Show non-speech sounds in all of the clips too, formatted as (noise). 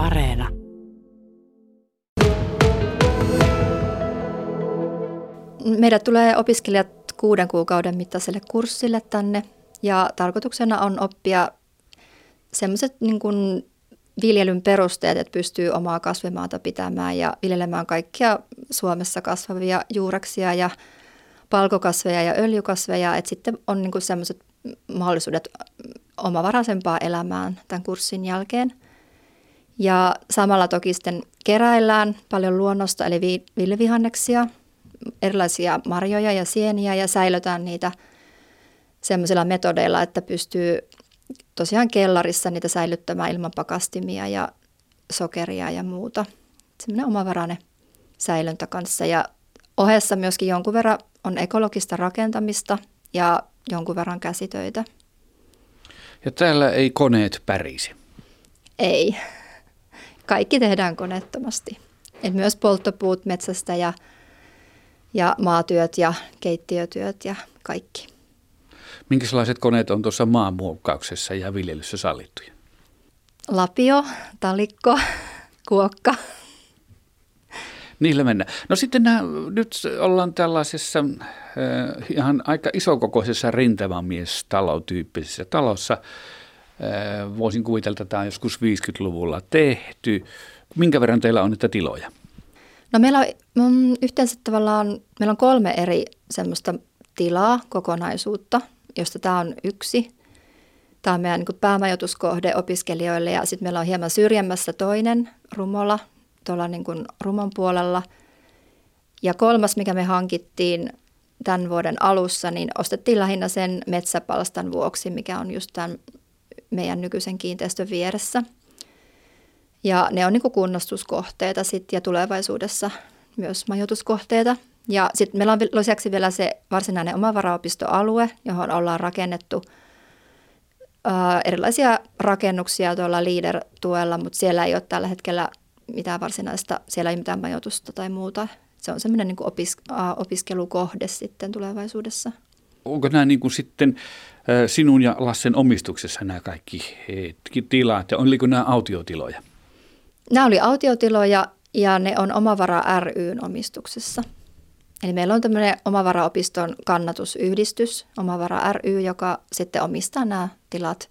Areena. Meidät tulee opiskelijat kuuden kuukauden mittaiselle kurssille tänne ja tarkoituksena on oppia semmoiset niin kuin viljelyn perusteet, että pystyy omaa kasvimaata pitämään ja viljelemään kaikkia Suomessa kasvavia juureksia ja palkokasveja ja öljykasveja, että sitten on niin semmoiset mahdollisuudet omavaraisempaa elämään tämän kurssin jälkeen. Ja samalla toki sitten keräillään paljon luonnosta eli villevihanneksia, erilaisia marjoja ja sieniä ja säilötään niitä semmoisilla metodeilla, että pystyy tosiaan kellarissa niitä säilyttämään ilman pakastimia ja sokeria ja muuta. Semmoinen omavarainen säilöntä kanssa ja ohessa myöskin jonkun verran on ekologista rakentamista ja jonkun verran käsitöitä. Ja täällä ei koneet pärisi? Ei. Kaikki tehdään koneettomasti. Et myös polttopuut metsästä ja, ja maatyöt ja keittiötyöt ja kaikki. Minkälaiset koneet on tuossa maanmuokkauksessa ja viljelyssä sallittuja? Lapio, talikko, kuokka. Niillä mennään. No sitten nämä, nyt ollaan tällaisessa äh, ihan aika isokokoisessa rintamamiestalotyyppisessä talossa. Äh, voisin kuvitella, että tämä on joskus 50-luvulla tehty. Minkä verran teillä on niitä tiloja? No meillä on mm, yhteensä tavallaan, meillä on kolme eri semmoista tilaa, kokonaisuutta, josta tämä on yksi. Tämä on meidän niin päämajoituskohde opiskelijoille ja sitten meillä on hieman syrjemmässä toinen rumola tuolla niin kuin rumon puolella. Ja kolmas, mikä me hankittiin tämän vuoden alussa, niin ostettiin lähinnä sen metsäpalstan vuoksi, mikä on just tämän meidän nykyisen kiinteistön vieressä. Ja ne on niin kuin kunnostuskohteita sitten ja tulevaisuudessa myös majoituskohteita. Ja sitten meillä on lisäksi vielä se varsinainen omavaraopistoalue, johon ollaan rakennettu erilaisia rakennuksia tuolla Leader-tuella, mutta siellä ei ole tällä hetkellä mitään varsinaista, siellä ei mitään majoitusta tai muuta. Se on semmoinen niin opis, opiskelukohde sitten tulevaisuudessa. Onko nämä niin kuin sitten sinun ja Lassen omistuksessa nämä kaikki tilat ja oliko nämä autiotiloja? Nämä oli autiotiloja ja ne on Omavara ryn omistuksessa. Eli meillä on tämmöinen Omavaraopiston kannatusyhdistys, Omavara ry, joka sitten omistaa nämä tilat.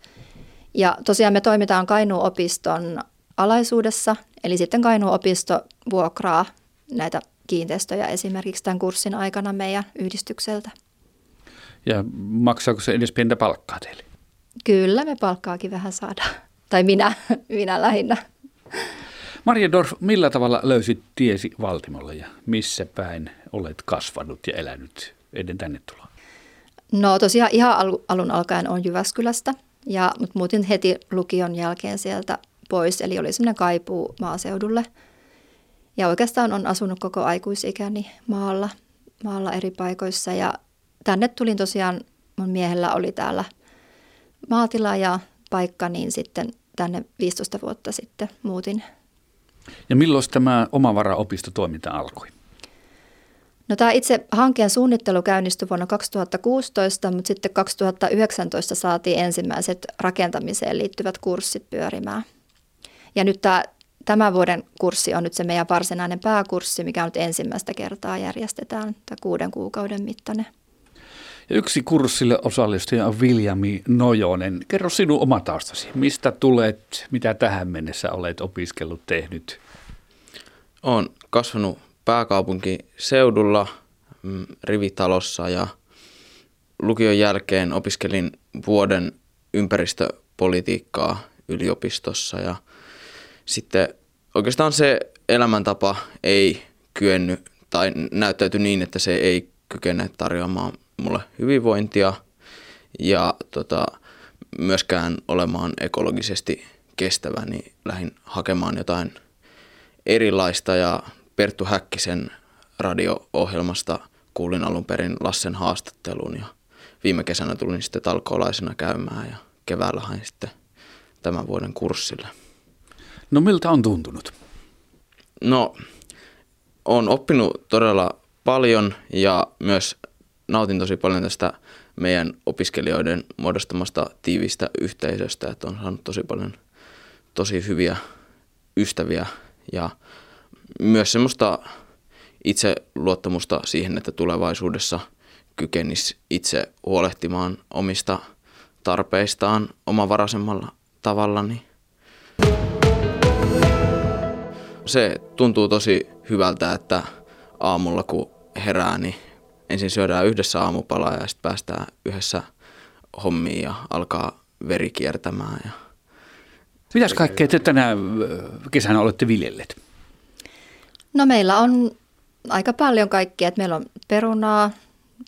Ja tosiaan me toimitaan Kainuun opiston alaisuudessa, eli sitten Kainuun opisto vuokraa näitä kiinteistöjä esimerkiksi tämän kurssin aikana meidän yhdistykseltä. Ja maksaako se edes pientä palkkaa teille? Kyllä, me palkkaakin vähän saadaan. Tai minä, minä lähinnä. Maria Dorf, millä tavalla löysit tiesi Valtimolle ja missä päin olet kasvanut ja elänyt ennen tänne tuloa? No tosiaan ihan alun alkaen on Jyväskylästä, ja, mutta muutin heti lukion jälkeen sieltä pois, eli oli semmoinen kaipuu maaseudulle. Ja oikeastaan on asunut koko aikuisikäni maalla, maalla eri paikoissa ja tänne tulin tosiaan, mun miehellä oli täällä maatila ja paikka, niin sitten tänne 15 vuotta sitten muutin. Ja milloin tämä omavaraopistotoiminta alkoi? No tämä itse hankkeen suunnittelu käynnistyi vuonna 2016, mutta sitten 2019 saatiin ensimmäiset rakentamiseen liittyvät kurssit pyörimään. Ja nyt tämä, tämän vuoden kurssi on nyt se meidän varsinainen pääkurssi, mikä nyt ensimmäistä kertaa järjestetään, tämä kuuden kuukauden mittainen. Yksi kurssille osallistuja on Viljami Nojonen. Kerro sinun oma taustasi. Mistä tulet, mitä tähän mennessä olet opiskellut, tehnyt? Olen kasvanut pääkaupunkiseudulla mm, rivitalossa ja lukion jälkeen opiskelin vuoden ympäristöpolitiikkaa yliopistossa ja sitten oikeastaan se elämäntapa ei kyennyt tai näyttäytyi niin, että se ei kykene tarjoamaan mulle hyvinvointia ja tota, myöskään olemaan ekologisesti kestävä, niin lähdin hakemaan jotain erilaista ja Perttu Häkkisen radio-ohjelmasta kuulin alun perin Lassen haastattelun ja viime kesänä tulin sitten talkoolaisena käymään ja keväällä hain sitten tämän vuoden kurssille. No miltä on tuntunut? No, on oppinut todella paljon ja myös nautin tosi paljon tästä meidän opiskelijoiden muodostamasta tiivistä yhteisöstä, että on saanut tosi paljon tosi hyviä ystäviä ja myös semmoista itseluottamusta siihen, että tulevaisuudessa kykenisi itse huolehtimaan omista tarpeistaan omavaraisemmalla tavalla. Niin se tuntuu tosi hyvältä, että aamulla kun herää, niin ensin syödään yhdessä aamupalaa ja sitten päästään yhdessä hommiin ja alkaa veri kiertämään. Ja Mitäs kaikkea te tänä kesänä olette viljelleet? No meillä on aika paljon kaikkea. Että meillä on perunaa,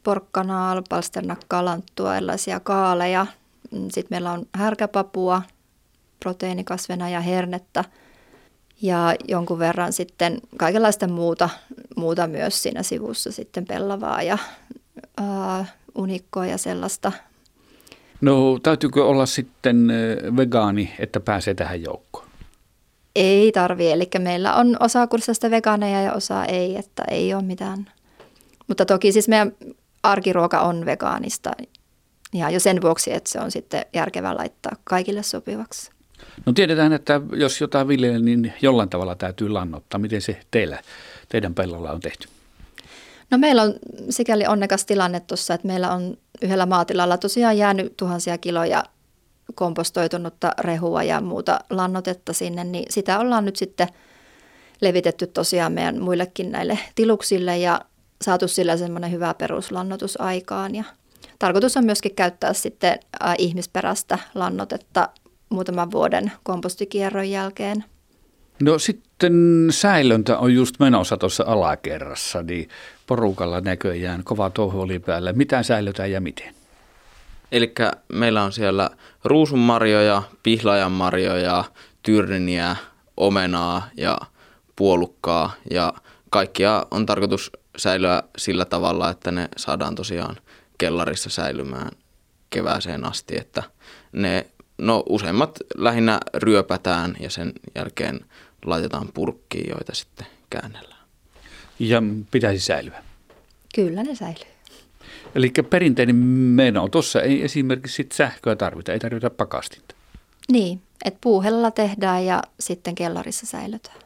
porkkanaa, palsternakkaa, lanttua, erilaisia kaaleja. Sitten meillä on härkäpapua, proteiinikasvena ja hernettä ja jonkun verran sitten kaikenlaista muuta, muuta myös siinä sivussa sitten pellavaa ja ää, unikkoa ja sellaista. No täytyykö olla sitten vegaani, että pääsee tähän joukkoon? Ei tarvi, eli meillä on osa kurssista vegaaneja ja osa ei, että ei ole mitään. Mutta toki siis meidän arkiruoka on vegaanista ja jo sen vuoksi, että se on sitten järkevää laittaa kaikille sopivaksi. No tiedetään, että jos jotain viljelee, niin jollain tavalla täytyy lannottaa. Miten se teillä, teidän pellolla on tehty? No meillä on sikäli onnekas tilanne tuossa, että meillä on yhdellä maatilalla tosiaan jäänyt tuhansia kiloja kompostoitunutta rehua ja muuta lannotetta sinne, niin sitä ollaan nyt sitten levitetty tosiaan meidän muillekin näille tiluksille ja saatu sillä semmoinen hyvä peruslannotus aikaan. Ja tarkoitus on myöskin käyttää sitten ihmisperäistä lannotetta muutaman vuoden kompostikierron jälkeen. No sitten säilöntä on just menossa tuossa alakerrassa, niin porukalla näköjään kova touhu oli päällä. Mitä säilötään ja miten? Eli meillä on siellä ruusunmarjoja, pihlajanmarjoja, tyrniä, omenaa ja puolukkaa ja kaikkia on tarkoitus säilyä sillä tavalla, että ne saadaan tosiaan kellarissa säilymään kevääseen asti, että ne No useimmat lähinnä ryöpätään ja sen jälkeen laitetaan purkkiin, joita sitten käännellään. Ja pitäisi säilyä? Kyllä ne säilyy. Eli perinteinen meno. Tuossa ei esimerkiksi sit sähköä tarvita, ei tarvita pakastinta. Niin, että puuhella tehdään ja sitten kellarissa säilytään.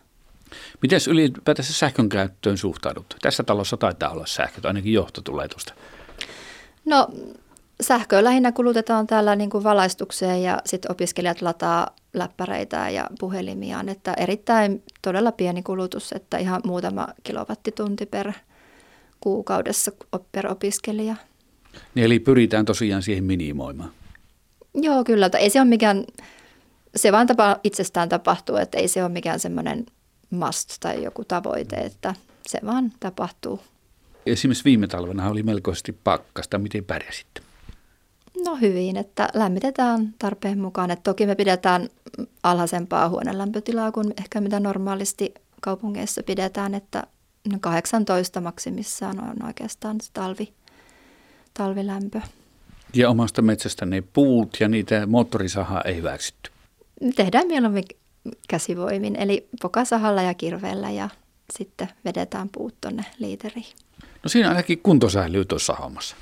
Miten ylipäätänsä sähkön käyttöön suhtaudut? Tässä talossa taitaa olla sähköt, ainakin johto tulee tuosta. No sähköä lähinnä kulutetaan täällä niin kuin valaistukseen ja sitten opiskelijat lataa läppäreitä ja puhelimiaan, että erittäin todella pieni kulutus, että ihan muutama kilowattitunti per kuukaudessa per opiskelija. Niin eli pyritään tosiaan siihen minimoimaan. Joo, kyllä. Ei se ole mikään, se vaan tapa, itsestään tapahtuu, että ei se ole mikään semmoinen must tai joku tavoite, että se vaan tapahtuu. Esimerkiksi viime talvena oli melkoisesti pakkasta. Miten pärjäsitte? No hyvin, että lämmitetään tarpeen mukaan. Et toki me pidetään alhaisempaa huonelämpötilaa kuin ehkä mitä normaalisti kaupungeissa pidetään, että 18 maksimissaan on oikeastaan se talvi, talvilämpö. Ja omasta metsästä ne puut ja niitä moottorisahaa ei hyväksytty? Tehdään mieluummin käsivoimin, eli pokasahalla ja kirveellä ja sitten vedetään puut tuonne liiteriin. No siinä ainakin kunto säilyy tuossa hommassa.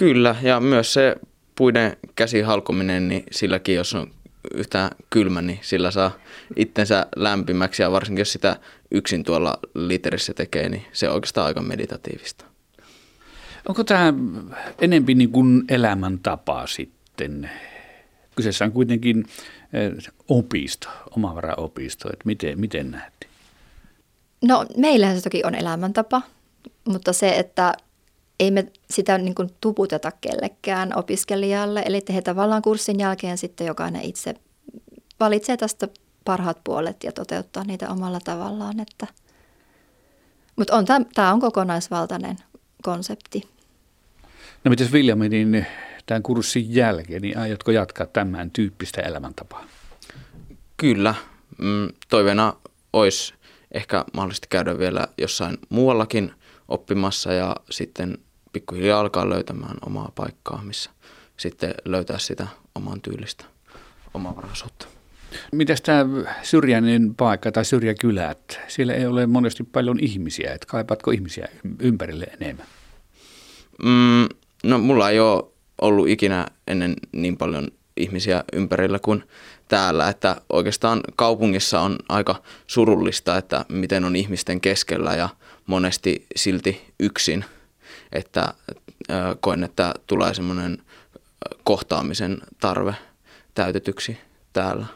Kyllä, ja myös se puiden käsihalkominen, niin silläkin jos on yhtään kylmä, niin sillä saa itsensä lämpimäksi ja varsinkin jos sitä yksin tuolla literissä tekee, niin se on oikeastaan aika meditatiivista. Onko tämä enempi niin kuin elämäntapa sitten? Kyseessä on kuitenkin eh, opisto, omavaraopisto, että miten, miten näette? No meillähän se toki on elämäntapa, mutta se, että ei me sitä niin kuin tuputeta kellekään opiskelijalle, eli he tavallaan kurssin jälkeen sitten jokainen itse valitsee tästä parhaat puolet ja toteuttaa niitä omalla tavallaan. Että. Mutta on, tämä on kokonaisvaltainen konsepti. No mitäs Viljami, niin tämän kurssin jälkeen, niin aiotko jatkaa tämän tyyppistä elämäntapaa? Kyllä. Mm, toiveena olisi ehkä mahdollisesti käydä vielä jossain muuallakin oppimassa ja sitten pikkuhiljaa alkaa löytämään omaa paikkaa, missä sitten löytää sitä oman tyylistä omavaraisuutta. Mitäs tämä syrjäinen paikka tai syrjäkylät, siellä ei ole monesti paljon ihmisiä, että kaipaatko ihmisiä ympärille enemmän? Mm, no mulla ei ole ollut ikinä ennen niin paljon ihmisiä ympärillä kuin täällä. Että oikeastaan kaupungissa on aika surullista, että miten on ihmisten keskellä ja monesti silti yksin. Että koen, että tulee semmoinen kohtaamisen tarve täytetyksi täällä.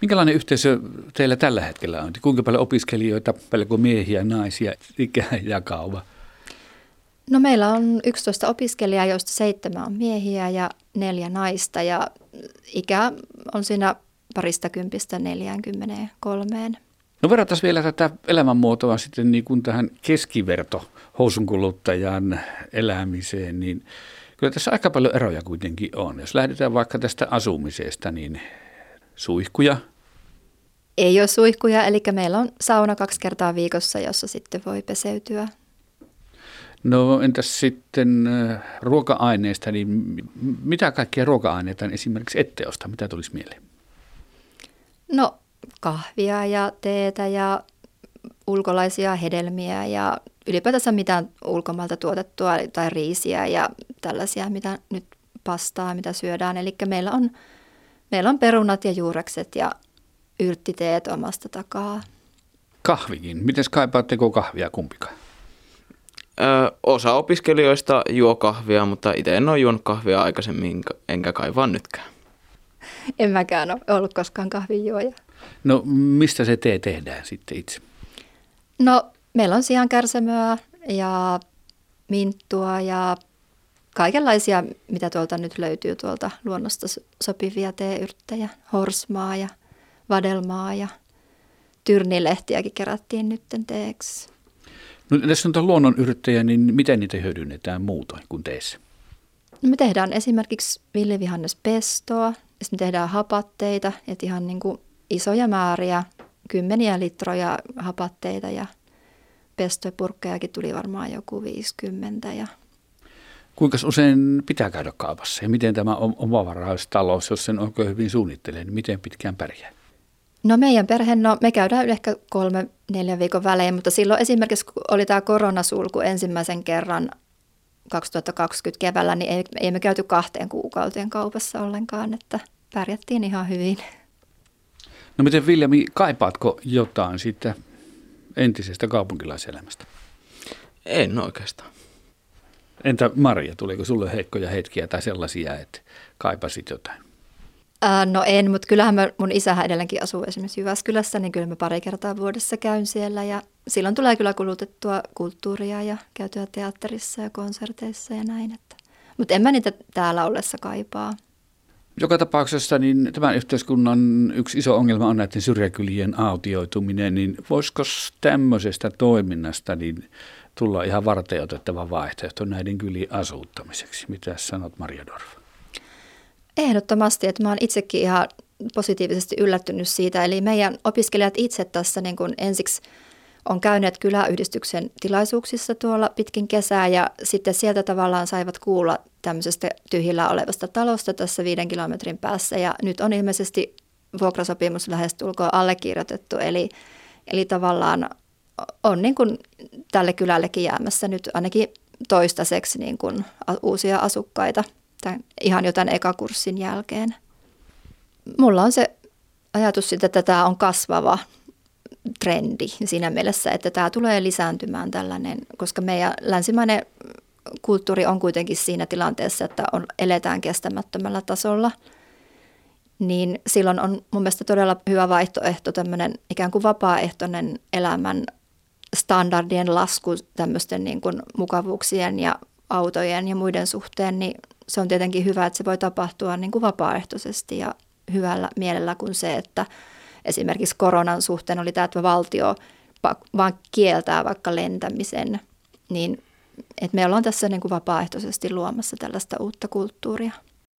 Minkälainen yhteisö teillä tällä hetkellä on? Kuinka paljon opiskelijoita, paljonko miehiä, naisia, ikä jakauma? No meillä on 11 opiskelijaa, joista seitsemän on miehiä ja neljä naista ja ikä on siinä parista kympistä 43. No verrataan vielä tätä elämänmuotoa sitten niin kuin tähän keskiverto housunkuluttajan elämiseen, niin kyllä tässä aika paljon eroja kuitenkin on. Jos lähdetään vaikka tästä asumisesta, niin suihkuja? Ei ole suihkuja, eli meillä on sauna kaksi kertaa viikossa, jossa sitten voi peseytyä. No entäs sitten äh, ruoka-aineista, niin mitä kaikkia ruoka-aineita esimerkiksi ette osta? Mitä tulisi mieleen? No kahvia ja teetä ja ulkolaisia hedelmiä ja ylipäätänsä mitään ulkomailta tuotettua tai riisiä ja tällaisia, mitä nyt pastaa, mitä syödään. Eli meillä on, meillä on perunat ja juurekset ja yrttiteet omasta takaa. Kahvikin. Miten kaipaatteko kahvia kumpikaan? Ö, osa opiskelijoista juo kahvia, mutta itse en ole juonut kahvia aikaisemmin, enkä kaivaa nytkään. (laughs) En mäkään ole ollut koskaan kahvinjuoja. No mistä se tee tehdään sitten itse? No meillä on sian kärsämöä ja minttua ja kaikenlaisia, mitä tuolta nyt löytyy tuolta luonnosta sopivia teeyrttejä, horsmaa ja vadelmaa ja tyrnilehtiäkin kerättiin nytten teeksi. No, tässä on luonnonyrittäjä, niin miten niitä hyödynnetään muutoin kuin teissä? No, me tehdään esimerkiksi villivihannespestoa, sitten me tehdään hapatteita, että ihan niin kuin isoja määriä, kymmeniä litroja hapatteita ja pestopurkkejakin tuli varmaan joku 50 ja Kuinka usein pitää käydä kaupassa ja miten tämä omavaraistalous, jos sen oikein hyvin suunnittelee, niin miten pitkään pärjää? No meidän perhe, no me käydään ehkä kolme, neljä viikon välein, mutta silloin esimerkiksi kun oli tämä koronasulku ensimmäisen kerran 2020 keväällä, niin ei, ei me käyty kahteen kuukauteen kaupassa ollenkaan, että pärjättiin ihan hyvin. No miten Viljami, kaipaatko jotain siitä entisestä kaupunkilaiselämästä? En oikeastaan. Entä Maria, tuliko sulle heikkoja hetkiä tai sellaisia, että kaipasit jotain? Ää, no en, mutta kyllähän mä, mun isähän edelleenkin asuu esimerkiksi Jyväskylässä, niin kyllä mä pari kertaa vuodessa käyn siellä ja silloin tulee kyllä kulutettua kulttuuria ja käytyä teatterissa ja konserteissa ja näin. Että. Mutta en mä niitä täällä ollessa kaipaa. Joka tapauksessa niin tämän yhteiskunnan yksi iso ongelma on näiden syrjäkylien autioituminen, niin voisiko tämmöisestä toiminnasta niin tulla ihan varteutettava vaihtoehto näiden kylien asuuttamiseksi? Mitä sanot Maria Dorf? Ehdottomasti, että mä oon itsekin ihan positiivisesti yllättynyt siitä. Eli meidän opiskelijat itse tässä niin kuin ensiksi on käyneet kyläyhdistyksen tilaisuuksissa tuolla pitkin kesää ja sitten sieltä tavallaan saivat kuulla tämmöisestä tyhjillä olevasta talosta tässä viiden kilometrin päässä ja nyt on ilmeisesti vuokrasopimus lähestulkoon allekirjoitettu, eli, eli tavallaan on niin kuin tälle kylällekin jäämässä nyt ainakin toistaiseksi niin kuin uusia asukkaita tämän, ihan jo tämän ekakurssin jälkeen. Mulla on se ajatus siitä, että tämä on kasvava trendi siinä mielessä, että tämä tulee lisääntymään tällainen, koska meidän länsimainen kulttuuri on kuitenkin siinä tilanteessa, että on, eletään kestämättömällä tasolla, niin silloin on mun mielestä todella hyvä vaihtoehto tämmöinen ikään kuin vapaaehtoinen elämän standardien lasku tämmöisten niin kuin mukavuuksien ja autojen ja muiden suhteen, niin se on tietenkin hyvä, että se voi tapahtua niin kuin vapaaehtoisesti ja hyvällä mielellä kuin se, että esimerkiksi koronan suhteen oli tämä, että valtio vaan kieltää vaikka lentämisen, niin että me ollaan tässä niin kuin vapaaehtoisesti luomassa tällaista uutta kulttuuria.